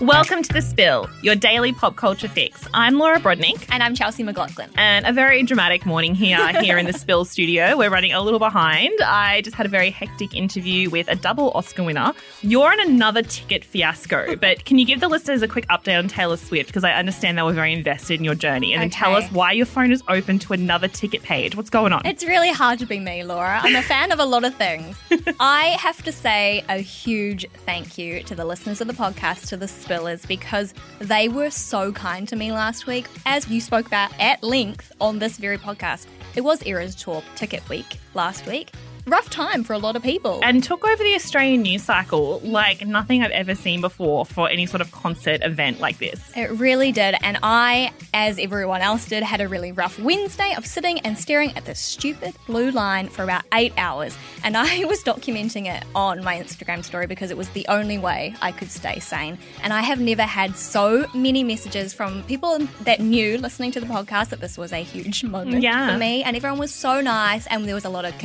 Welcome to The Spill, your daily pop culture fix. I'm Laura Brodnick. And I'm Chelsea McLaughlin. And a very dramatic morning here, here in the Spill studio. We're running a little behind. I just had a very hectic interview with a double Oscar winner. You're in another ticket fiasco, but can you give the listeners a quick update on Taylor Swift? Because I understand they were very invested in your journey. And then tell us why your phone is open to another ticket page. What's going on? It's really hard to be me, Laura. I'm a fan of a lot of things. I have to say a huge thank you to the listeners of the podcast, to the Spillers, because they were so kind to me last week. As you spoke about at length on this very podcast, it was Eras Tour Ticket Week last week. Rough time for a lot of people. and took over the Australian news cycle like nothing I've ever seen before for any sort of concert event like this. It really did. And I, as everyone else did, had a really rough Wednesday of sitting and staring at this stupid blue line for about eight hours. And I was documenting it on my Instagram story because it was the only way I could stay sane. And I have never had so many messages from people that knew listening to the podcast that this was a huge moment Yeah. for me. And everyone was so nice. And there was a lot of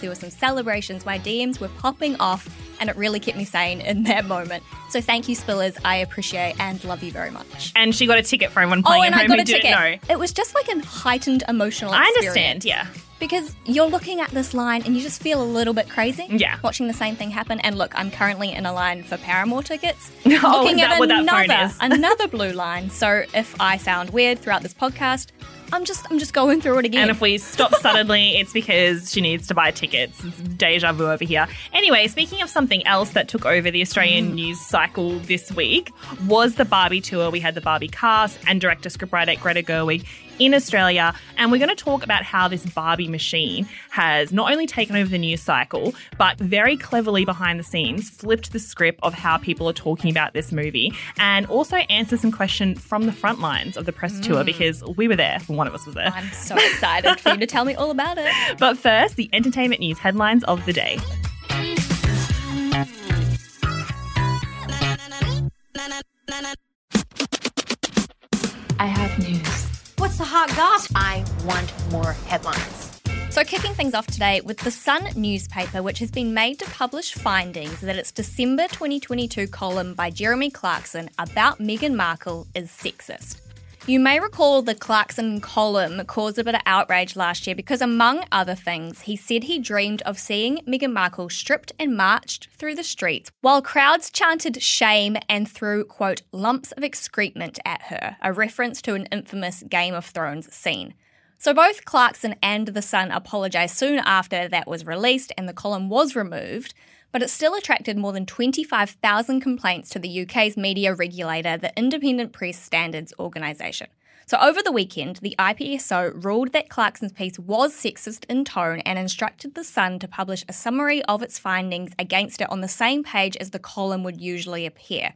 there were some celebrations. My DMs were popping off. And it really kept me sane in that moment. So thank you, Spillers. I appreciate and love you very much. And she got a ticket for everyone playing Oh, and at I home got a ticket. know. It was just like a heightened emotional I understand, yeah. Because you're looking at this line and you just feel a little bit crazy. Yeah. Watching the same thing happen. And look, I'm currently in a line for Paramore tickets. Oh, looking is that at what that phone another, is? another blue line. So if I sound weird throughout this podcast, I'm just I'm just going through it again. And if we stop suddenly, it's because she needs to buy tickets. It's deja vu over here. Anyway, speaking of something else that took over the Australian Mm. news cycle this week was the Barbie tour. We had the Barbie cast and director scriptwriter Greta Gerwig in Australia. And we're going to talk about how this Barbie machine has not only taken over the news cycle, but very cleverly behind the scenes flipped the script of how people are talking about this movie and also answer some questions from the front lines of the press tour because we were there. One of us was there. I'm so excited for you to tell me all about it. But first, the entertainment news headlines of the day. I have news. What's the hot gossip? I want more headlines. So, kicking things off today with The Sun newspaper, which has been made to publish findings that its December 2022 column by Jeremy Clarkson about Meghan Markle is sexist. You may recall the Clarkson column caused a bit of outrage last year because, among other things, he said he dreamed of seeing Meghan Markle stripped and marched through the streets while crowds chanted shame and threw, quote, lumps of excrement at her, a reference to an infamous Game of Thrones scene. So both Clarkson and The Sun apologised soon after that was released and the column was removed, but it still attracted more than 25,000 complaints to the UK's media regulator, the Independent Press Standards Organisation. So over the weekend, the IPSO ruled that Clarkson's piece was sexist in tone and instructed The Sun to publish a summary of its findings against it on the same page as the column would usually appear.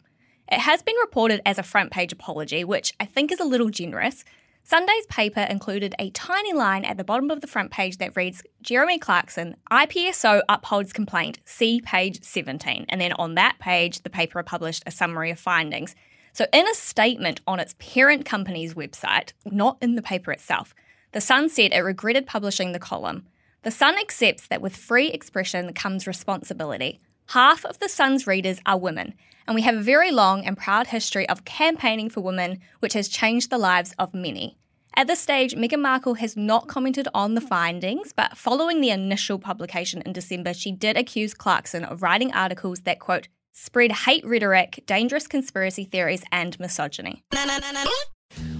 It has been reported as a front page apology, which I think is a little generous. Sunday's paper included a tiny line at the bottom of the front page that reads Jeremy Clarkson, IPSO upholds complaint, see page 17. And then on that page, the paper published a summary of findings. So, in a statement on its parent company's website, not in the paper itself, The Sun said it regretted publishing the column. The Sun accepts that with free expression comes responsibility. Half of The Sun's readers are women, and we have a very long and proud history of campaigning for women, which has changed the lives of many. At this stage, Meghan Markle has not commented on the findings, but following the initial publication in December, she did accuse Clarkson of writing articles that, quote, spread hate rhetoric, dangerous conspiracy theories, and misogyny.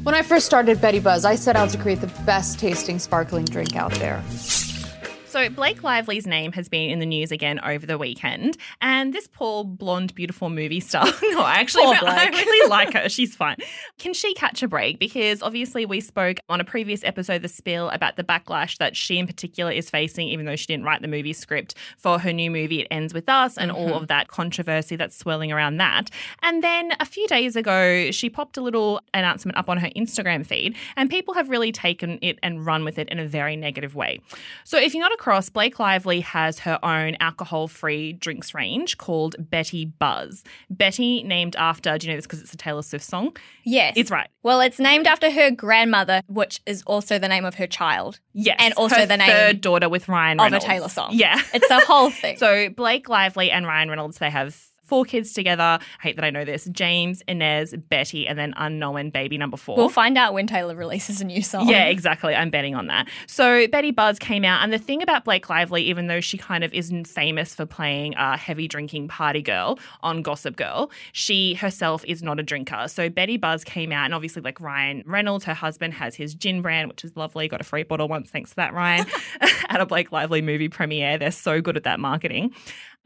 When I first started Betty Buzz, I set out to create the best tasting sparkling drink out there. So, Blake Lively's name has been in the news again over the weekend. And this poor, blonde, beautiful movie star, no, I actually I really like her. She's fine. Can she catch a break? Because obviously, we spoke on a previous episode, The Spill, about the backlash that she in particular is facing, even though she didn't write the movie script for her new movie, It Ends With Us, and mm-hmm. all of that controversy that's swirling around that. And then a few days ago, she popped a little announcement up on her Instagram feed, and people have really taken it and run with it in a very negative way. So, if you're not across, Blake Lively has her own alcohol free drinks range called Betty Buzz. Betty, named after, do you know this because it's a Taylor Swift song? Yes. It's right. Well, it's named after her grandmother, which is also the name of her child. Yes. And also the name third daughter with Ryan Reynolds. Of a Taylor song. Yeah. It's a whole thing. so Blake Lively and Ryan Reynolds, they have four kids together. I hate that I know this. James, Inez, Betty, and then unknown baby number four. We'll find out when Taylor releases a new song. Yeah, exactly. I'm betting on that. So Betty Buzz came out, and the thing about Blake Lively, even though she kind of isn't famous for playing a heavy drinking party girl on Gossip Girl, she herself is not a drinker. So Betty Buzz came out, and obviously, like Ryan Reynolds, her husband, has his gin brand, which is lovely. Got a free bottle once, thanks for that, Ryan, at a Blake Lively movie premiere. They're so good at that marketing.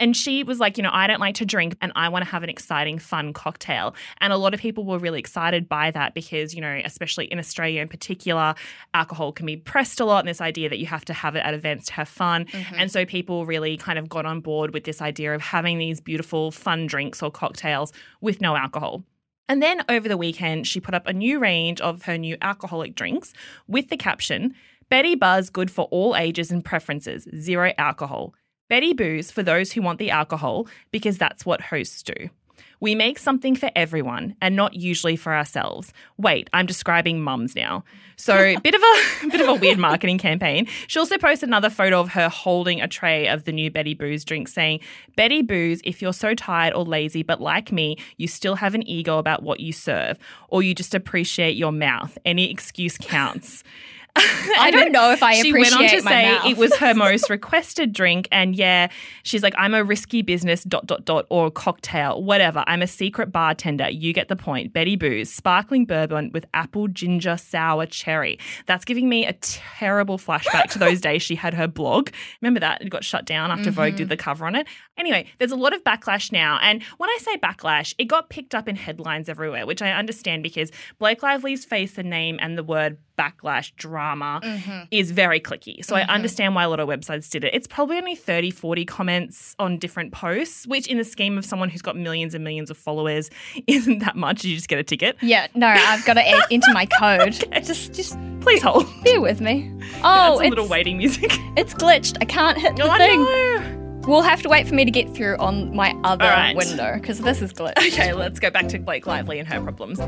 And she was like, you know, I don't like to drink and I want to have an exciting, fun cocktail. And a lot of people were really excited by that because, you know, especially in Australia in particular, alcohol can be pressed a lot and this idea that you have to have it at events to have fun. Mm-hmm. And so people really kind of got on board with this idea of having these beautiful, fun drinks or cocktails with no alcohol. And then over the weekend, she put up a new range of her new alcoholic drinks with the caption Betty Buzz, good for all ages and preferences, zero alcohol. Betty Booze for those who want the alcohol, because that's what hosts do. We make something for everyone and not usually for ourselves. Wait, I'm describing mums now. So, bit of a bit of a weird marketing campaign. She also posted another photo of her holding a tray of the new Betty Booze drink saying, "Betty Booze, if you're so tired or lazy but like me, you still have an ego about what you serve or you just appreciate your mouth. Any excuse counts." I don't know if I she appreciate went on to say mouth. it was her most requested drink, and yeah, she's like, I'm a risky business dot dot dot or cocktail, whatever. I'm a secret bartender. You get the point. Betty Booze, sparkling bourbon with apple ginger sour cherry. That's giving me a terrible flashback to those days she had her blog. Remember that it got shut down after mm-hmm. Vogue did the cover on it. Anyway, there's a lot of backlash now, and when I say backlash, it got picked up in headlines everywhere, which I understand because Blake Lively's face and name and the word backlash drama mm-hmm. is very clicky. So mm-hmm. I understand why a lot of websites did it. It's probably only 30, 40 comments on different posts, which in the scheme of someone who's got millions and millions of followers isn't that much. You just get a ticket. Yeah, no, I've got to add into my code. okay. Just just please hold. Bear with me. Oh, it's a little waiting music. It's glitched. I can't hit the oh, thing. We'll have to wait for me to get through on my other right. window because this is glitched. Okay, let's go back to Blake Lively and her problems.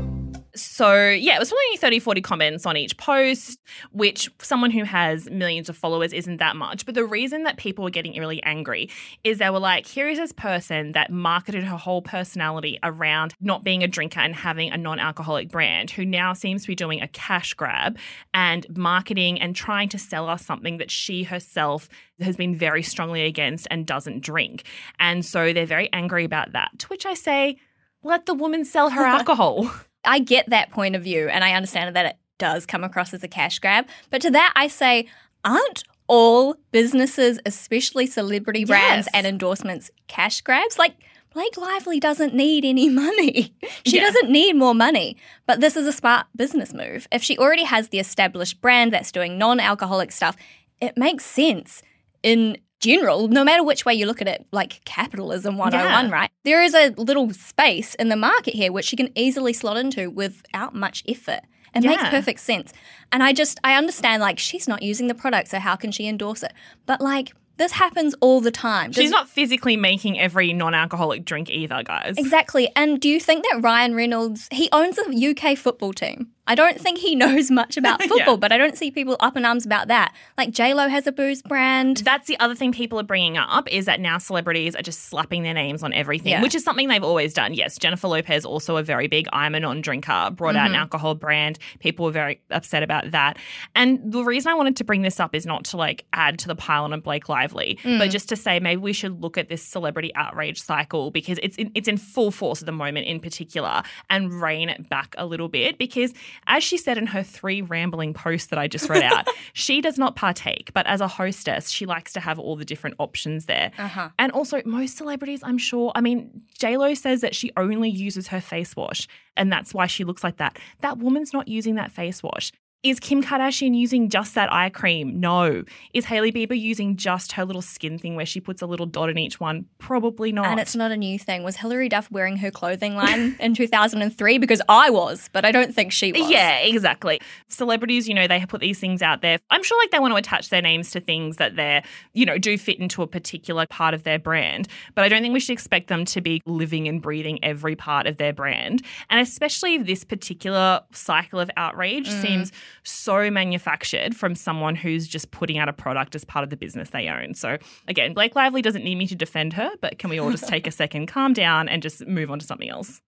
So, yeah, it was only 30, 40 comments on each post, which someone who has millions of followers isn't that much. But the reason that people were getting really angry is they were like, here is this person that marketed her whole personality around not being a drinker and having a non alcoholic brand, who now seems to be doing a cash grab and marketing and trying to sell us something that she herself has been very strongly against and doesn't drink. And so they're very angry about that, to which I say, let the woman sell her alcohol. I get that point of view and I understand that it does come across as a cash grab. But to that, I say, aren't all businesses, especially celebrity brands yes. and endorsements, cash grabs? Like, Blake Lively doesn't need any money. she yeah. doesn't need more money. But this is a smart business move. If she already has the established brand that's doing non alcoholic stuff, it makes sense in general, no matter which way you look at it, like capitalism 101, yeah. Oh right? There is a little space in the market here which you can easily slot into without much effort. It yeah. makes perfect sense. And I just, I understand, like, she's not using the product, so how can she endorse it? But, like, this happens all the time. Does, She's not physically making every non-alcoholic drink either, guys. Exactly. And do you think that Ryan Reynolds, he owns a UK football team? I don't think he knows much about football, yeah. but I don't see people up in arms about that. Like J Lo has a booze brand. That's the other thing people are bringing up is that now celebrities are just slapping their names on everything, yeah. which is something they've always done. Yes, Jennifer Lopez also a very big I'm a non-drinker, brought mm-hmm. out an mm-hmm. alcohol brand. People were very upset about that. And the reason I wanted to bring this up is not to like add to the pile on Blake Lively, mm. but just to say maybe we should look at this celebrity outrage cycle because it's in, it's in full force at the moment in particular and rein it back a little bit because as she said in her three rambling posts that I just read out, she does not partake, but as a hostess, she likes to have all the different options there. Uh-huh. And also, most celebrities, I'm sure, I mean, JLo says that she only uses her face wash and that's why she looks like that. That woman's not using that face wash. Is Kim Kardashian using just that eye cream? No. Is Hailey Bieber using just her little skin thing where she puts a little dot in each one? Probably not. And it's not a new thing. Was Hilary Duff wearing her clothing line in 2003? Because I was, but I don't think she was. Yeah, exactly. Celebrities, you know, they put these things out there. I'm sure like they want to attach their names to things that they're, you know, do fit into a particular part of their brand. But I don't think we should expect them to be living and breathing every part of their brand. And especially this particular cycle of outrage Mm. seems so manufactured from someone who's just putting out a product as part of the business they own. So again, Blake Lively doesn't need me to defend her, but can we all just take a second, calm down, and just move on to something else?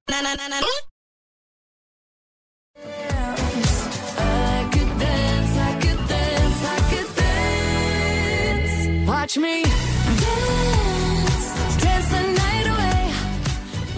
Watch me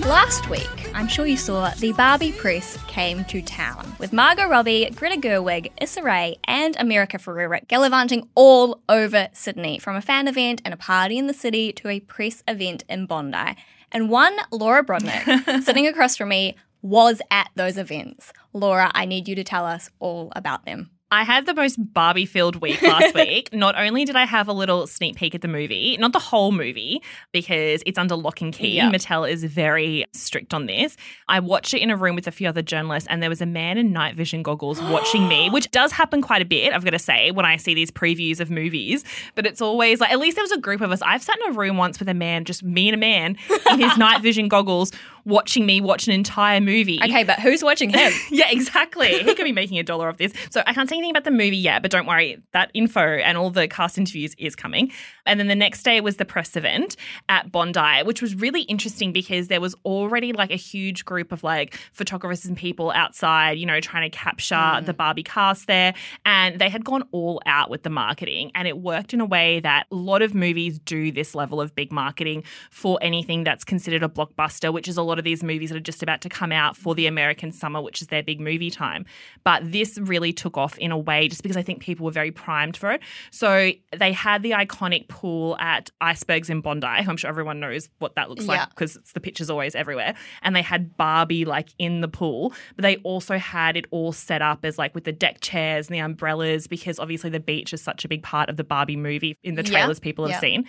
Last week, I'm sure you saw the Barbie press came to town with Margot Robbie, Greta Gerwig, Issa Rae, and America Ferrera gallivanting all over Sydney from a fan event and a party in the city to a press event in Bondi. And one Laura Brodnick, sitting across from me, was at those events. Laura, I need you to tell us all about them. I had the most Barbie filled week last week. Not only did I have a little sneak peek at the movie, not the whole movie, because it's under lock and key. Yeah. Mattel is very strict on this. I watched it in a room with a few other journalists, and there was a man in night vision goggles watching me, which does happen quite a bit, I've got to say, when I see these previews of movies. But it's always like, at least there was a group of us. I've sat in a room once with a man, just me and a man, in his night vision goggles, watching me watch an entire movie. Okay, but who's watching him? Yeah, exactly. He could be making a dollar off this. So I can't say anything about the movie yet, but don't worry. That info and all the cast interviews is coming. And then the next day was the press event at Bondi, which was really interesting because there was already like a huge group of like photographers and people outside, you know, trying to capture mm. the Barbie cast there. And they had gone all out with the marketing. And it worked in a way that a lot of movies do this level of big marketing for anything that's considered a blockbuster, which is a lot of these movies that are just about to come out for the American summer, which is their big movie time. But this really took off in a way just because I think people were very primed for it. So they had the iconic pool at Icebergs in Bondi. I'm sure everyone knows what that looks Yeah. like because the picture's always everywhere. And they had Barbie like in the pool, but they also had it all set up as like with the deck chairs and the umbrellas because obviously the beach is such a big part of the Barbie movie in the Yeah. trailers people have Yeah. seen.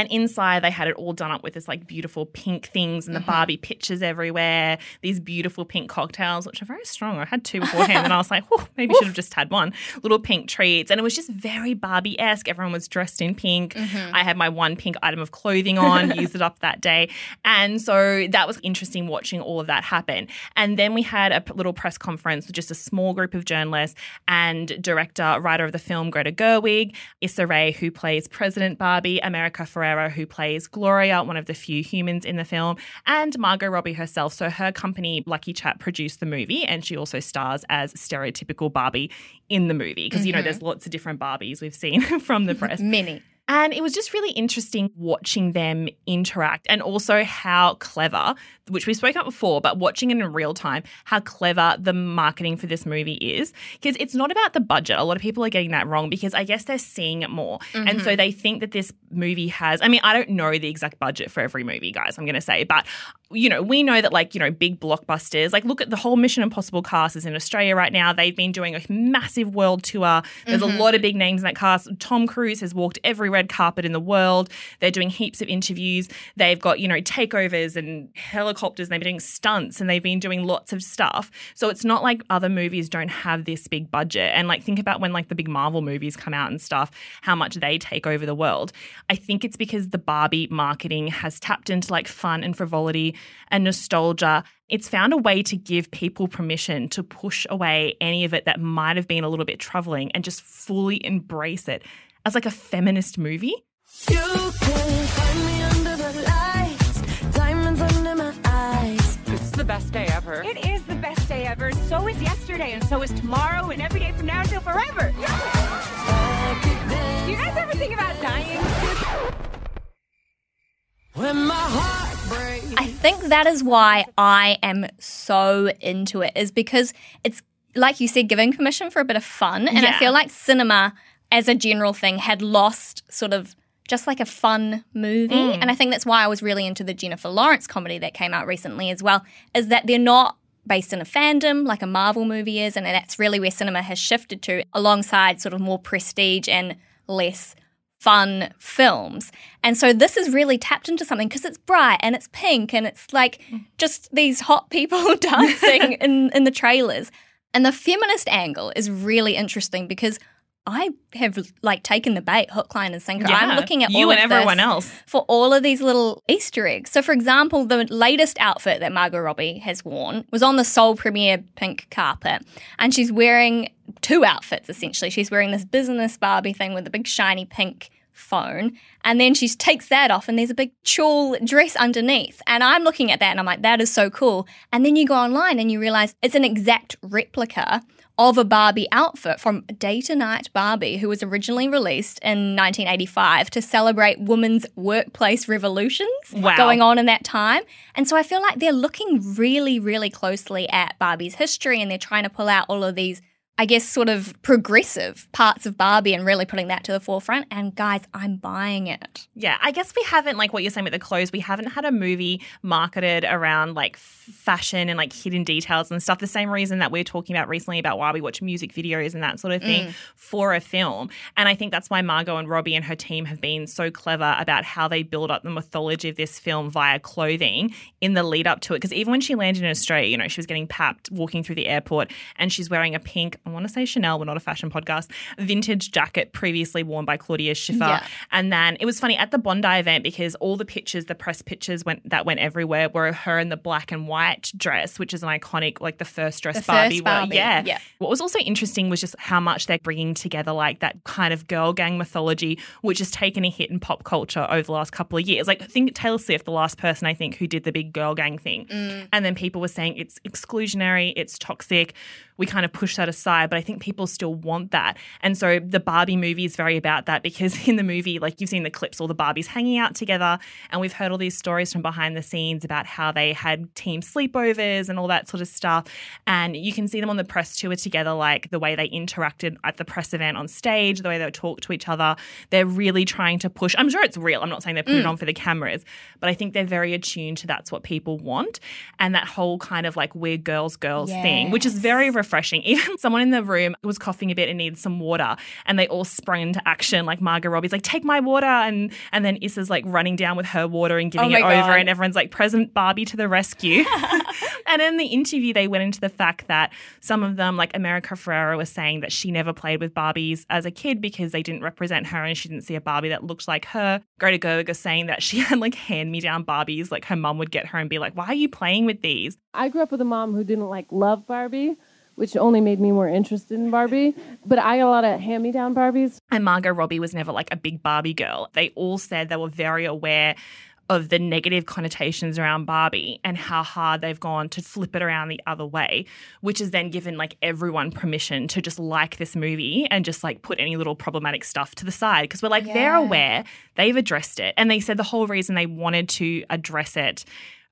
And inside, they had it all done up with this like beautiful pink things and the mm-hmm. Barbie pictures everywhere, these beautiful pink cocktails, which are very strong. I had two beforehand and I was like, oh, maybe should have just had one. Little pink treats. And it was just very Barbie esque. Everyone was dressed in pink. Mm-hmm. I had my one pink item of clothing on, used it up that day. And so that was interesting watching all of that happen. And then we had a little press conference with just a small group of journalists and director, writer of the film, Greta Gerwig, Issa Rae, who plays President Barbie, America Ferrera, who plays Gloria, one of the few humans in the film, and Margot Robbie herself. So her company, LuckyChap, produced the movie, and she also stars as stereotypical Barbie in the movie because you know mm-hmm. there's lots of different Barbies we've seen from the press. Many. And it was just really interesting watching them interact and also how clever, which we spoke about before, but watching it in real time, how clever the marketing for this movie is. Because it's not about the budget. A lot of people are getting that wrong because I guess they're seeing it more. And so mm-hmm. they think that this movie has, I mean, I don't know the exact budget for every movie, guys, I'm going to say, but you know, we know that like, you know, big blockbusters, like look at the whole Mission Impossible cast is in Australia right now. They've been doing a massive world tour. There's a mm-hmm. lot of big names in that cast. Tom Cruise has walked every red carpet in the world. They're doing heaps of interviews. They've got, you know, takeovers and helicopters and they've been doing stunts and they've been doing lots of stuff. So it's not like other movies don't have this big budget. And like think about when like the big Marvel movies come out and stuff, how much they take over the world. I think it's because the Barbie marketing has tapped into like fun and frivolity and nostalgia. It's found a way to give people permission to push away any of it that might have been a little bit troubling and just fully embrace it as like a feminist movie. You can find me under the lights, diamonds under my eyes. This is the best day ever. It is the best day ever. So is yesterday, and so is tomorrow, and every day from now until forever. I Do you guys ever think about dying? when my heart breaks. I think that is why I am so into it, is because it's like you said, giving permission for a bit of fun. And I feel like cinema, as a general thing, had lost sort of just like a fun movie. Mm. And I think that's why I was really into the Jennifer Lawrence comedy that came out recently as well, is that they're not based in a fandom like a Marvel movie is. And that's really where cinema has shifted to alongside sort of more prestige and less fun films. And so this is really tapped into something because it's bright and it's pink and it's like just these hot people dancing in, in the trailers. And the feminist angle is really interesting because I have like taken the bait, hook, line, and sinker. I'm looking at you all and of everyone this else. for all of these little Easter eggs. So, for example, the latest outfit that Margot Robbie has worn was on the Seoul premiere pink carpet, and she's wearing two outfits essentially. She's wearing this business Barbie thing with a big shiny pink phone, and then she takes that off, and there's a big tulle dress underneath. And I'm looking at that, and I'm like, that is so cool. And then you go online and you realize it's an exact replica of a Barbie outfit from Day to Night Barbie, who was originally released in 1985 to celebrate women's workplace revolutions Wow. going on in that time. And so I feel like they're looking really, really closely at Barbie's history and they're trying to pull out all of these, I guess, sort of progressive parts of Barbie and really putting that to the forefront. And guys, I'm buying it. Yeah, I guess we haven't like what you're saying with the clothes. We haven't had a movie marketed around like fashion and like hidden details and stuff. The same reason that we're talking about recently about why we watch music videos and that sort of thing mm. for a film. And I think that's why Margot and Robbie and her team have been so clever about how they build up the mythology of this film via clothing in the lead up to it. Because even when she landed in Australia, you know, she was getting papped walking through the airport and she's wearing a pink, I want to say Chanel, we're not a fashion podcast, vintage jacket previously worn by Claudia Schiffer. Yeah. And then it was funny at the Bondi event because all the pictures, the press pictures went that went everywhere were her in the black and white dress, which is an iconic, like the first dress The Barbie. first wore. Yeah. yeah. What was also interesting was just how much they're bringing together like that kind of girl gang mythology, which has taken a hit in pop culture over the last couple of years. Like I think Taylor Swift, the last person I think who did the big girl gang thing, Mm. and then people were saying it's exclusionary, it's toxic. We kind of push that aside, but I think people still want that. And so the Barbie movie is very about that because in the movie, like you've seen the clips, all the Barbies hanging out together, and we've heard all these stories from behind the scenes about how they had team sleepovers and all that sort of stuff. And you can see them on the press tour together, like the way they interacted at the press event on stage, the way they talk to each other. They're really trying to push. I'm sure it's real. I'm not saying they put it mm. on for the cameras, but I think they're very attuned to that's what people want. And that whole kind of like we're girls, girls thing, which is very refreshing. Even someone in the room was coughing a bit and needed some water, and they all sprung into action. Like Margot Robbie's like, take my water. And and then Issa's like running down with her water and giving Oh it my over, God. and everyone's like, present Barbie to the rescue. and in the interview, they went into the fact that some of them, like America Ferrera, was saying that she never played with Barbies as a kid because they didn't represent her and she didn't see a Barbie that looked like her. Greta Gerwig was saying that she had like hand me down Barbies, like her mum would get her and be like, why are you playing with these? I grew up with a mom who didn't like love Barbie, which only made me more interested in Barbie. But I got a lot of hand me down Barbies. And Margot Robbie was never like a big Barbie girl. They all said they were very aware of the negative connotations around Barbie and how hard they've gone to flip it around the other way, which has then given like everyone permission to just like this movie and just like put any little problematic stuff to the side because we're like they're aware, they've addressed it, and they said the whole reason they wanted to address it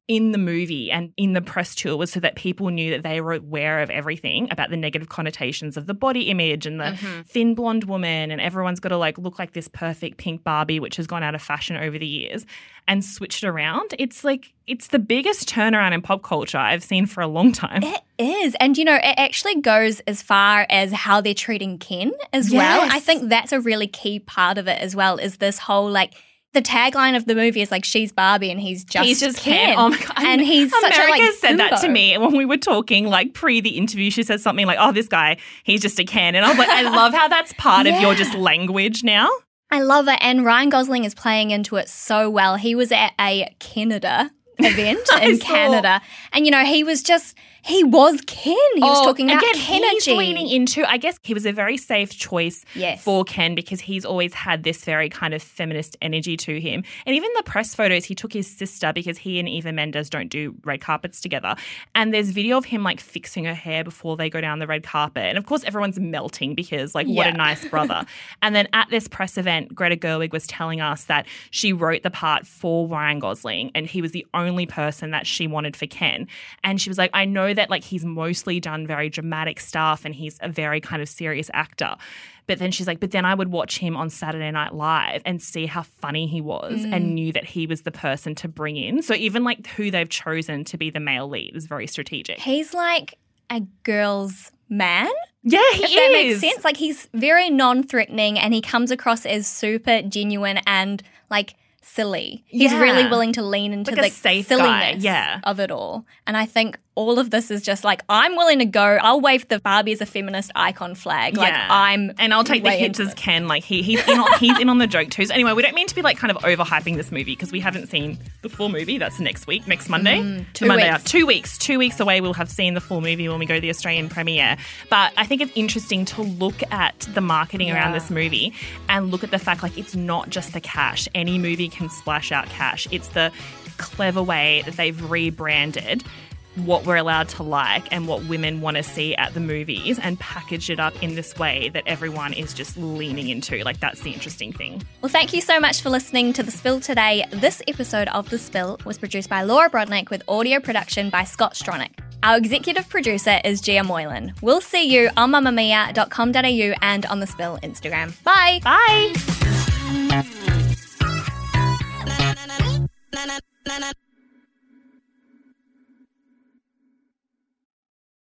in the movie and in the press tour was so that people knew that they were aware of everything about the negative connotations of the body image and the Mm-hmm. thin blonde woman and everyone's got to like look like this perfect pink Barbie which has gone out of fashion over the years and switched around. It's like it's the biggest turnaround in pop culture I've seen for a long time. It is. And, you know, it actually goes as far as how they're treating Ken as well. I think that's a really key part of it as well, is this whole like, the tagline of the movie is like she's Barbie and he's just he's just Ken. Ken. Oh my god! And he's such a America like said that to me when we were talking, like pre the interview. She said something like, "Oh, this guy, he's just a Ken," and I was like, "I love how that's part of your just language now." I love it. And Ryan Gosling is playing into it so well. He was at a Canada event in saw. Canada. And, you know, he was just, he was Ken. He was oh, talking about Oh, again, Ken he's leaning into. I guess he was a very safe choice Yes. for Ken because he's always had this very kind of feminist energy to him. And even the press photos, he took his sister because he and Eva Mendes don't do red carpets together. And there's video of him like fixing her hair before they go down the red carpet. And of course, everyone's melting because like what a nice brother. and then at this press event, Greta Gerwig was telling us that she wrote the part for Ryan Gosling, and he was the only person that she wanted for Ken. And she was like, I know that like he's mostly done very dramatic stuff and he's a very kind of serious actor. But then she's like, but then I would watch him on Saturday Night Live and see how funny he was Mm. and knew that he was the person to bring in. So even like who they've chosen to be the male lead is very strategic. He's like a girl's man. Yeah, he if that makes sense. Like he's very non-threatening and he comes across as super genuine and like silly. He's Yeah. really willing to lean into Like the safe guy, silliness yeah. of it all. And I think all of this is just like I'm willing to go. I'll wave the Barbie as a feminist icon flag. Like Yeah. I'm and I'll take the hits as. Ken. Like he, he's in on, he's in on the joke too. So anyway, we don't mean to be like kind of overhyping this movie because we haven't seen the full movie. That's next week, next Monday. Mm, two Monday weeks. out. Two weeks. Two weeks away. We'll have seen the full movie when we go to the Australian premiere. But I think it's interesting to look at the marketing around this movie and look at the fact like it's not just the cash. Any movie can splash out cash. It's the clever way that they've rebranded what we're allowed to like and what women want to see at the movies and package it up in this way that everyone is just leaning into. Like, that's the interesting thing. Well, thank you so much for listening to The Spill today. This episode of The Spill was produced by Laura Brodnick with audio production by Scott Stronach. Our executive producer is Gia Moylan. We'll see you on mamamia.com.au and on The Spill Instagram. Bye! Bye. na na